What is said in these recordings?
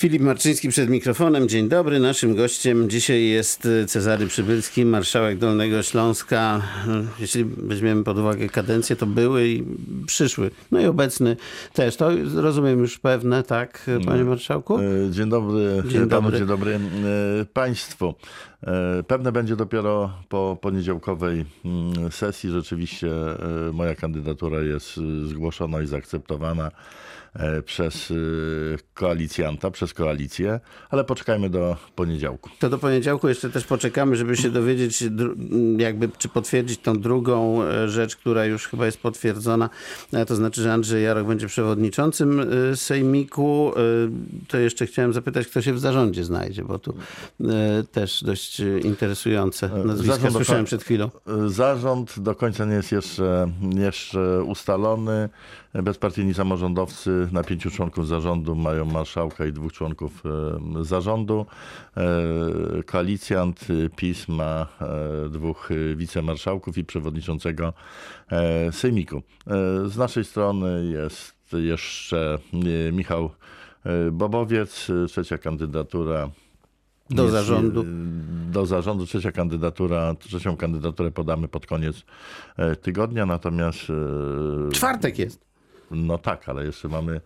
Filip Marczyński przed mikrofonem. Dzień dobry. Naszym gościem dzisiaj jest Cezary Przybylski, marszałek Dolnego Śląska. Jeśli weźmiemy pod uwagę kadencję, to były i przyszły. No i obecny też. To rozumiem już pewne, tak, panie marszałku? E, Dzień dobry, Dzień dobry. dzień dobry e, państwu. E, Pewne będzie dopiero po poniedziałkowej mm, sesji. Rzeczywiście e, moja kandydatura jest e, zgłoszona i zaakceptowana przez koalicjanta, przez koalicję, ale poczekajmy do poniedziałku. To do poniedziałku jeszcze też poczekamy, żeby się dowiedzieć, dru- jakby czy potwierdzić tą drugą rzecz, która już chyba jest potwierdzona. To znaczy, że Andrzej Jarok będzie przewodniczącym Sejmiku. To jeszcze chciałem zapytać, kto się w zarządzie znajdzie, bo tu też dość e, interesujące nazwiska zarząd do słyszałem przed chwilą. E, Zarząd do końca nie jest jeszcze, jeszcze ustalony. Bezpartyjni samorządowcy na pięciu członków zarządu mają marszałka i dwóch członków e, zarządu. E, Koalicjant e, PiS ma e, dwóch e, wicemarszałków i przewodniczącego e, Sejmiku. E, Z naszej strony jest jeszcze e, Michał e, Bobowiec, e, trzecia kandydatura Do jest, zarządu. e, Do zarządu. Trzecia kandydatura, trzecią kandydaturę podamy pod koniec e, tygodnia, natomiast e, Czwartek jest. no tak, ale jeszcze mamy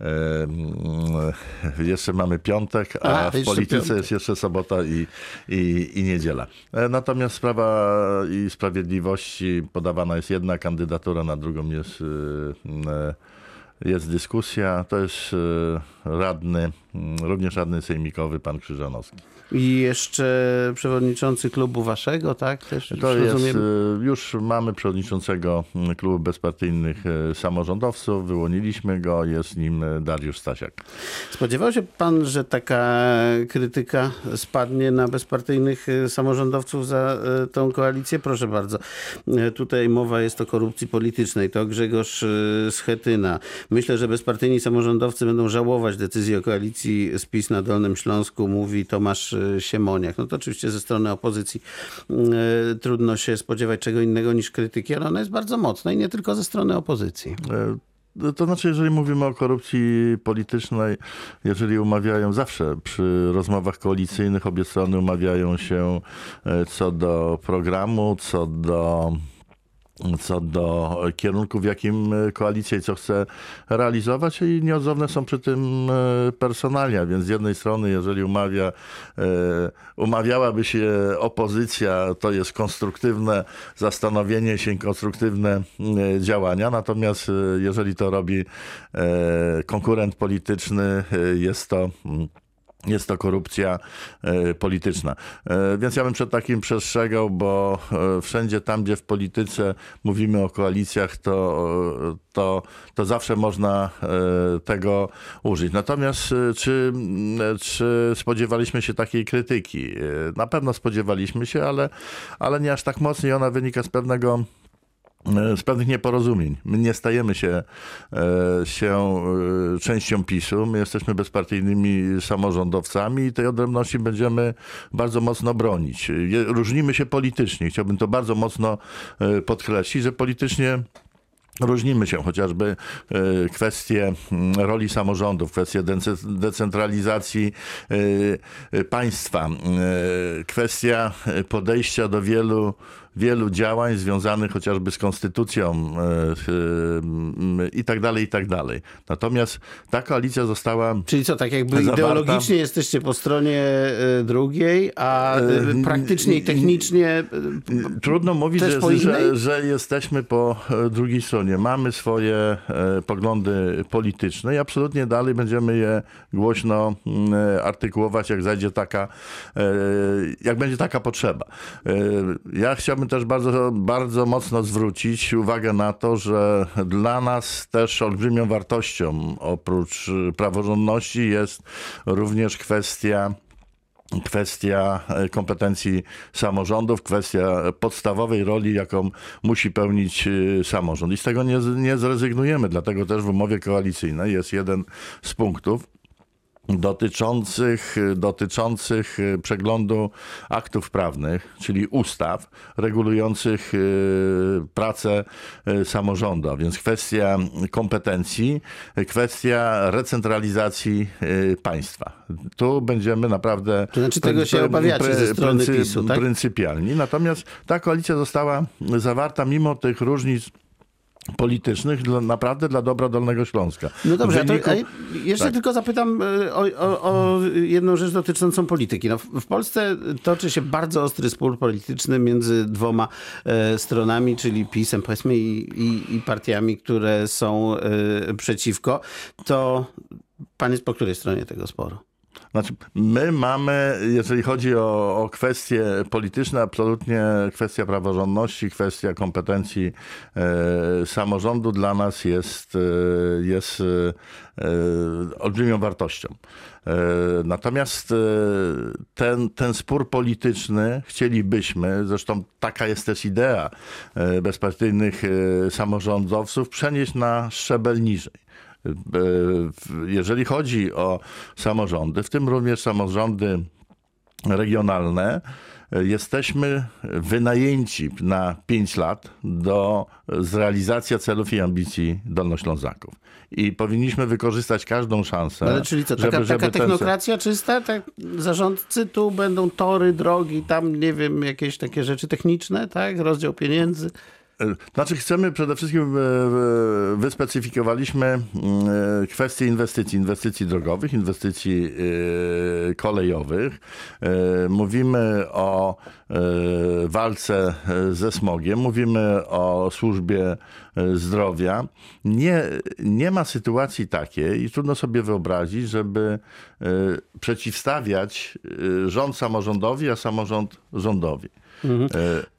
e, jeszcze mamy piątek, a, A, w polityce piątek. jest jeszcze sobota i, i, i niedziela. Natomiast Sprawa i Sprawiedliwości podawana jest jedna kandydatura, na drugą jest, e, jest dyskusja. To jest radny, mm, również radny sejmikowy, pan Krzyżanowski. I jeszcze przewodniczący klubu waszego, tak? Też To już jest, rozumiem. e, już mamy przewodniczącego klubu bezpartyjnych e, samorządowców, wyłoniliśmy go, jest nim e, Dariusz Stasiak. Spodziewał się pan, że taka krytyka spadnie na bezpartyjnych samorządowców za tą koalicję? Proszę bardzo. Tutaj mowa jest o korupcji politycznej. To Grzegorz Schetyna. Myślę, że bezpartyjni samorządowcy będą żałować decyzji o koalicji spis na Dolnym Śląsku, mówi Tomasz Siemoniak. No to oczywiście ze strony opozycji e, trudno się spodziewać czego innego niż krytyki, ale ona jest bardzo mocna i nie tylko ze strony opozycji. E, To znaczy, jeżeli mówimy o korupcji politycznej, jeżeli umawiają zawsze przy rozmowach koalicyjnych, obie strony umawiają się e, co do programu, co do co do kierunku, w jakim e, koalicja i co chce realizować. I nieodzowne są przy tym e, personalia, więc z jednej strony, jeżeli umawia, e, umawiałaby się opozycja, to jest konstruktywne zastanowienie się, konstruktywne działania, natomiast jeżeli to robi konkurent polityczny, jest to mm, jest to korupcja e, polityczna. E, więc ja bym przed takim przestrzegał, bo e, wszędzie tam, gdzie w polityce mówimy o koalicjach, to, to, to zawsze można tego użyć. Natomiast czy, czy spodziewaliśmy się takiej krytyki? Na pewno spodziewaliśmy się, ale, ale nie aż tak mocno i ona wynika z pewnego z pewnych nieporozumień. My nie stajemy się, e, się e, częścią PiSu. My jesteśmy bezpartyjnymi samorządowcami i tej odrębności będziemy bardzo mocno bronić. Różnimy się politycznie. Chciałbym to bardzo mocno e, podkreślić, że politycznie Różnimy się chociażby e, kwestie mm, roli samorządów, kwestie dece- decentralizacji e, e, państwa, e, kwestia e, podejścia do wielu, wielu działań związanych chociażby z konstytucją e, i tak dalej, i tak dalej. Natomiast ta koalicja została Czyli co, tak jakby Zawarta- ideologicznie jesteście po stronie e, drugiej, a e, praktycznie i technicznie Trudno mówić, że, że, że jesteśmy po drugiej stronie. Mamy swoje poglądy polityczne i absolutnie dalej będziemy je głośno artykułować, jak zajdzie taka, jak będzie taka potrzeba. Ja chciałbym też bardzo, bardzo mocno zwrócić uwagę na to, że dla nas też olbrzymią wartością oprócz praworządności jest również kwestia kwestia kompetencji samorządów, kwestia podstawowej roli, jaką musi pełnić e, samorząd. I z tego nie, nie zrezygnujemy, dlatego też w umowie koalicyjnej jest jeden z punktów, dotyczących, dotyczących e, przeglądu aktów prawnych, czyli ustaw regulujących e, pracę e, samorządu, a więc kwestia kompetencji, kwestia recentralizacji państwa. Tu będziemy naprawdę To znaczy tego się obawiacie ze strony PiSu, tak? pryncypialni. Natomiast ta koalicja została zawarta mimo tych różnic politycznych dla, naprawdę dla dobra Dolnego Śląska. No dobrze, wyniku- to, jeszcze tak. tylko zapytam e, o, o, o jedną rzecz dotyczącą polityki. No, w, w Polsce toczy się bardzo ostry spór polityczny między dwoma e, stronami, czyli PiSem powiedzmy i, i, i partiami, które są e, przeciwko. To pan jest po której stronie tego sporu? Znaczy, my mamy, jeżeli chodzi o, o kwestie polityczne, absolutnie kwestia praworządności, kwestia kompetencji e, samorządu dla nas jest, e, jest e, e, olbrzymią wartością. E, natomiast e, ten, ten spór polityczny chcielibyśmy, zresztą taka jest też idea bezpartyjnych samorządowców, przenieść na szczebel niżej. E, Jeżeli chodzi o samorządy, w tym również samorządy regionalne, e, jesteśmy wynajęci na 5 lat do zrealizacji celów i ambicji Dolnoślązaków. I powinniśmy wykorzystać każdą szansę. Ale czyli co, taka, żeby- żeby taka ten technokracja czysta? Tak, zarządcy tu będą tory, drogi, tam nie wiem, jakieś takie rzeczy techniczne, tak? Rozdział pieniędzy. E, Znaczy chcemy przede wszystkim, e, wyspecyfikowaliśmy mm, e, kwestie inwestycji, inwestycji drogowych, inwestycji kolejowych. Mówimy o walce ze smogiem, mówimy o służbie zdrowia. Nie, nie ma sytuacji takiej i trudno sobie wyobrazić, żeby przeciwstawiać rząd samorządowi, a samorząd rządowi. E,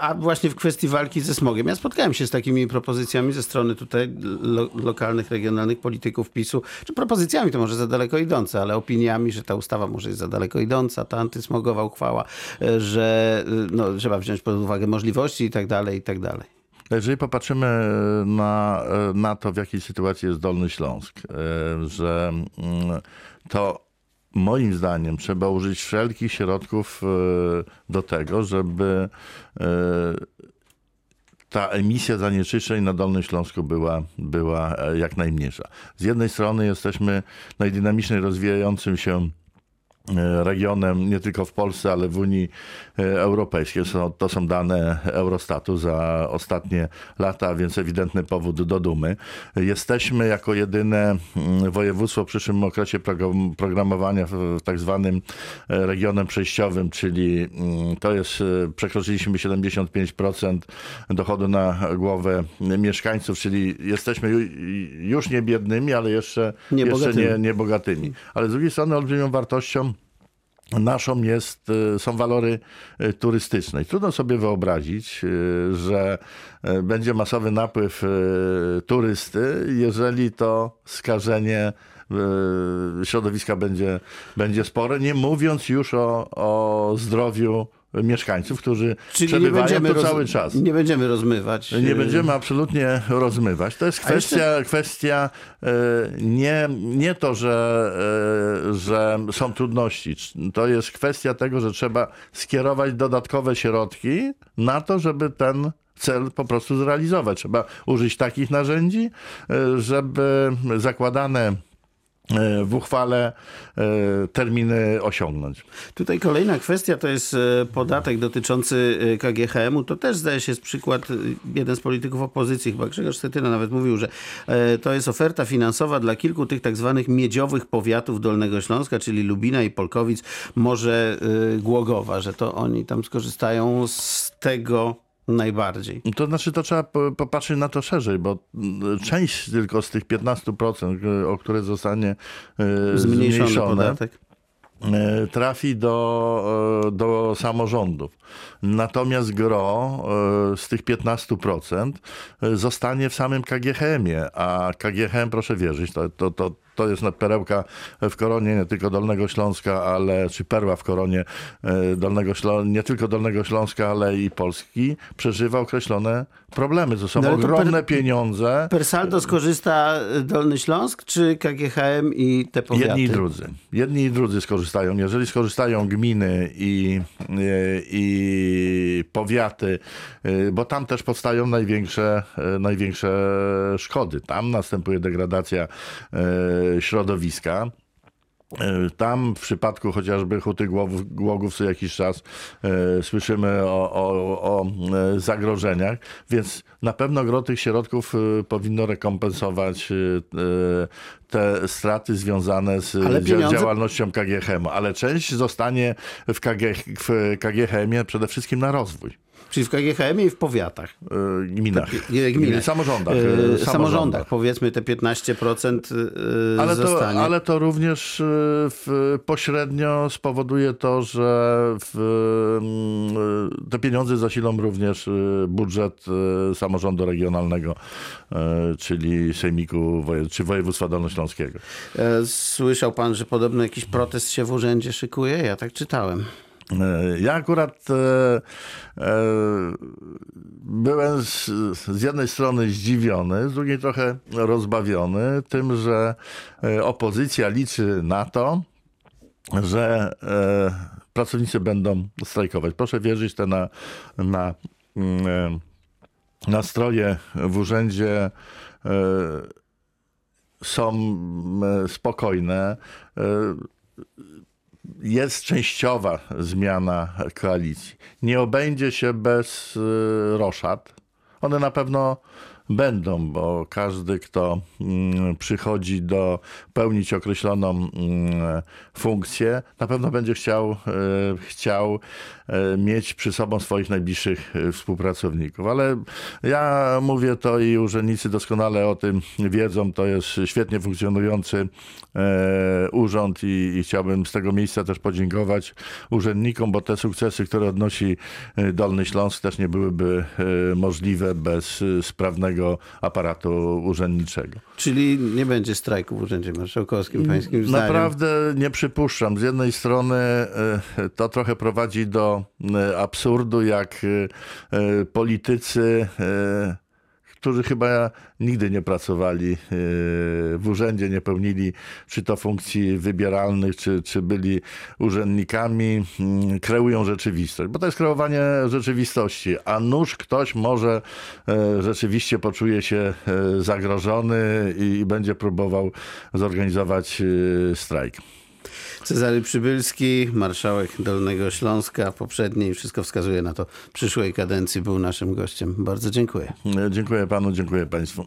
A właśnie w kwestii walki ze smogiem. Ja spotkałem się z takimi propozycjami ze strony tutaj lo, lokalnych, regionalnych polityków PiSu. Czy propozycjami to może za daleko idące, ale opiniami, że ta ustawa może jest za daleko idąca, ta antysmogowa uchwała, e, że e, no, trzeba wziąć pod uwagę możliwości i tak dalej, i tak dalej. Jeżeli popatrzymy na, na to, w jakiej sytuacji jest Dolny Śląsk, e, że mm, to moim zdaniem trzeba użyć wszelkich środków e, do tego, żeby e, ta emisja zanieczyszczeń na Dolnym Śląsku była, była e, jak najmniejsza. Z jednej strony jesteśmy najdynamiczniej rozwijającym się regionem nie tylko w Polsce, ale w Unii e, Europejskiej. Są, to są dane Eurostatu za ostatnie lata, więc ewidentny powód do dumy. Jesteśmy jako jedyne mm, województwo w przyszłym okresie program- programowania w, tak zwanym e, regionem przejściowym, czyli mm, to jest, e, przekroczyliśmy 75% dochodu na głowę mieszkańców, czyli jesteśmy ju, już nie biednymi, ale jeszcze Nie jeszcze bogatymi. nie, niebogatymi. Ale z drugiej strony olbrzymią wartością naszą jest, y, są walory y, turystyczne. I trudno sobie wyobrazić, y, że będzie masowy napływ turysty, jeżeli to skażenie środowiska będzie, będzie spore, nie mówiąc już o, o zdrowiu mieszkańców, którzy Czyli przebywają tu roz, cały czas. nie będziemy rozmywać. Nie e, będziemy absolutnie rozmywać. To jest A jeszcze- kwestia, kwestia e, nie, nie to, że, e, że są trudności. To jest kwestia tego, że trzeba skierować dodatkowe środki na to, żeby ten cel po prostu zrealizować. Trzeba użyć takich narzędzi, e, żeby zakładane w uchwale e, terminy osiągnąć. Tutaj kolejna kwestia to jest e, podatek dotyczący e, KGHM-u. To też zdaje się z przykład, e, jeden z polityków opozycji, chyba Grzegorz Schetyna nawet mówił, że e, to jest oferta finansowa dla kilku tych tak zwanych miedziowych powiatów Dolnego Śląska, czyli Lubina i Polkowic, może e, Głogowa, że to oni tam skorzystają z tego najbardziej. To znaczy, to trzeba po- popatrzeć na to szerzej, bo mm, część tylko z tych 15%, y, o które zostanie y, Zmniejszony zmniejszone, podatek. y, trafi do, do samorządów. Natomiast gro z tych 15% y, zostanie w samym KGHM-ie, a KGHM, proszę wierzyć, to, to, to to jest perełka w koronie nie tylko Dolnego Śląska, ale czy perła w koronie e, Dolnego Śląska, nie tylko Dolnego Śląska, ale i Polski, przeżywa określone problemy. To są No ogromne per- pieniądze. Per saldo skorzysta Dolny Śląsk czy KGHM i te powiaty? Jedni i drudzy. Jedni i drudzy skorzystają. Jeżeli skorzystają gminy i, e, i powiaty, e, bo tam też powstają największe, e, największe szkody. Tam następuje degradacja e, środowiska. E, Tam w przypadku chociażby Huty Głogów, Głogów co jakiś czas e, słyszymy o, o, o e, zagrożeniach, więc na pewno gro tych środków e, powinno rekompensować e, e, te straty związane z pieniądze- działalnością KGHM, ale część zostanie w, KG, w KGHM-ie przede wszystkim na rozwój. Czyli w KGHM i w powiatach. e, Gminach, gminach. samorządach. e, E, samorządach. samorządach. Powiedzmy te 15% e, Ale to, zostanie. ale to również w, pośrednio spowoduje to, że w, mm, te pieniądze zasilą również budżet samorządu regionalnego, czyli Sejmiku czy województwa dolnośląskiego. Słyszał pan, że podobno jakiś protest się w urzędzie szykuje? Ja tak czytałem. E, Ja akurat e, e, byłem z, z jednej strony zdziwiony, z drugiej trochę rozbawiony tym, że e, opozycja liczy na to, że e, pracownicy będą strajkować. Proszę wierzyć te na, na mm, e, nastroje w urzędzie są e, spokojne. Jest częściowa zmiana koalicji. Nie obędzie się bez y, roszad. One na pewno będą, bo każdy, kto mm, przychodzi do pełnić określoną mm, funkcję, na pewno będzie chciał, y, chciał y, mieć przy sobą swoich najbliższych y, współpracowników. Ale ja mówię to i urzędnicy doskonale o tym wiedzą. To jest świetnie funkcjonujący e, urząd i, i chciałbym z tego miejsca też podziękować urzędnikom, bo te sukcesy, które odnosi e, Dolny Śląsk też nie byłyby e, możliwe bez e, sprawnego aparatu urzędniczego. Czyli nie będzie strajku w Urzędzie Marszałkowskim, pańskim zdaniem. Naprawdę nie przypuszczam. Z jednej strony e, to trochę prowadzi do e, absurdu, jak e, politycy, którzy chyba nigdy nie pracowali e, w urzędzie, nie pełnili czy to funkcji wybieralnych, czy, czy byli urzędnikami, mm, kreują rzeczywistość. Bo to jest kreowanie rzeczywistości, a nuż ktoś może e, rzeczywiście poczuje się zagrożony i, i będzie próbował zorganizować strajk. Cezary Przybylski, marszałek Dolnego Śląska, poprzedniej, wszystko wskazuje na to, przyszłej kadencji był naszym gościem. Bardzo dziękuję. Dziękuję panu, dziękuję państwu.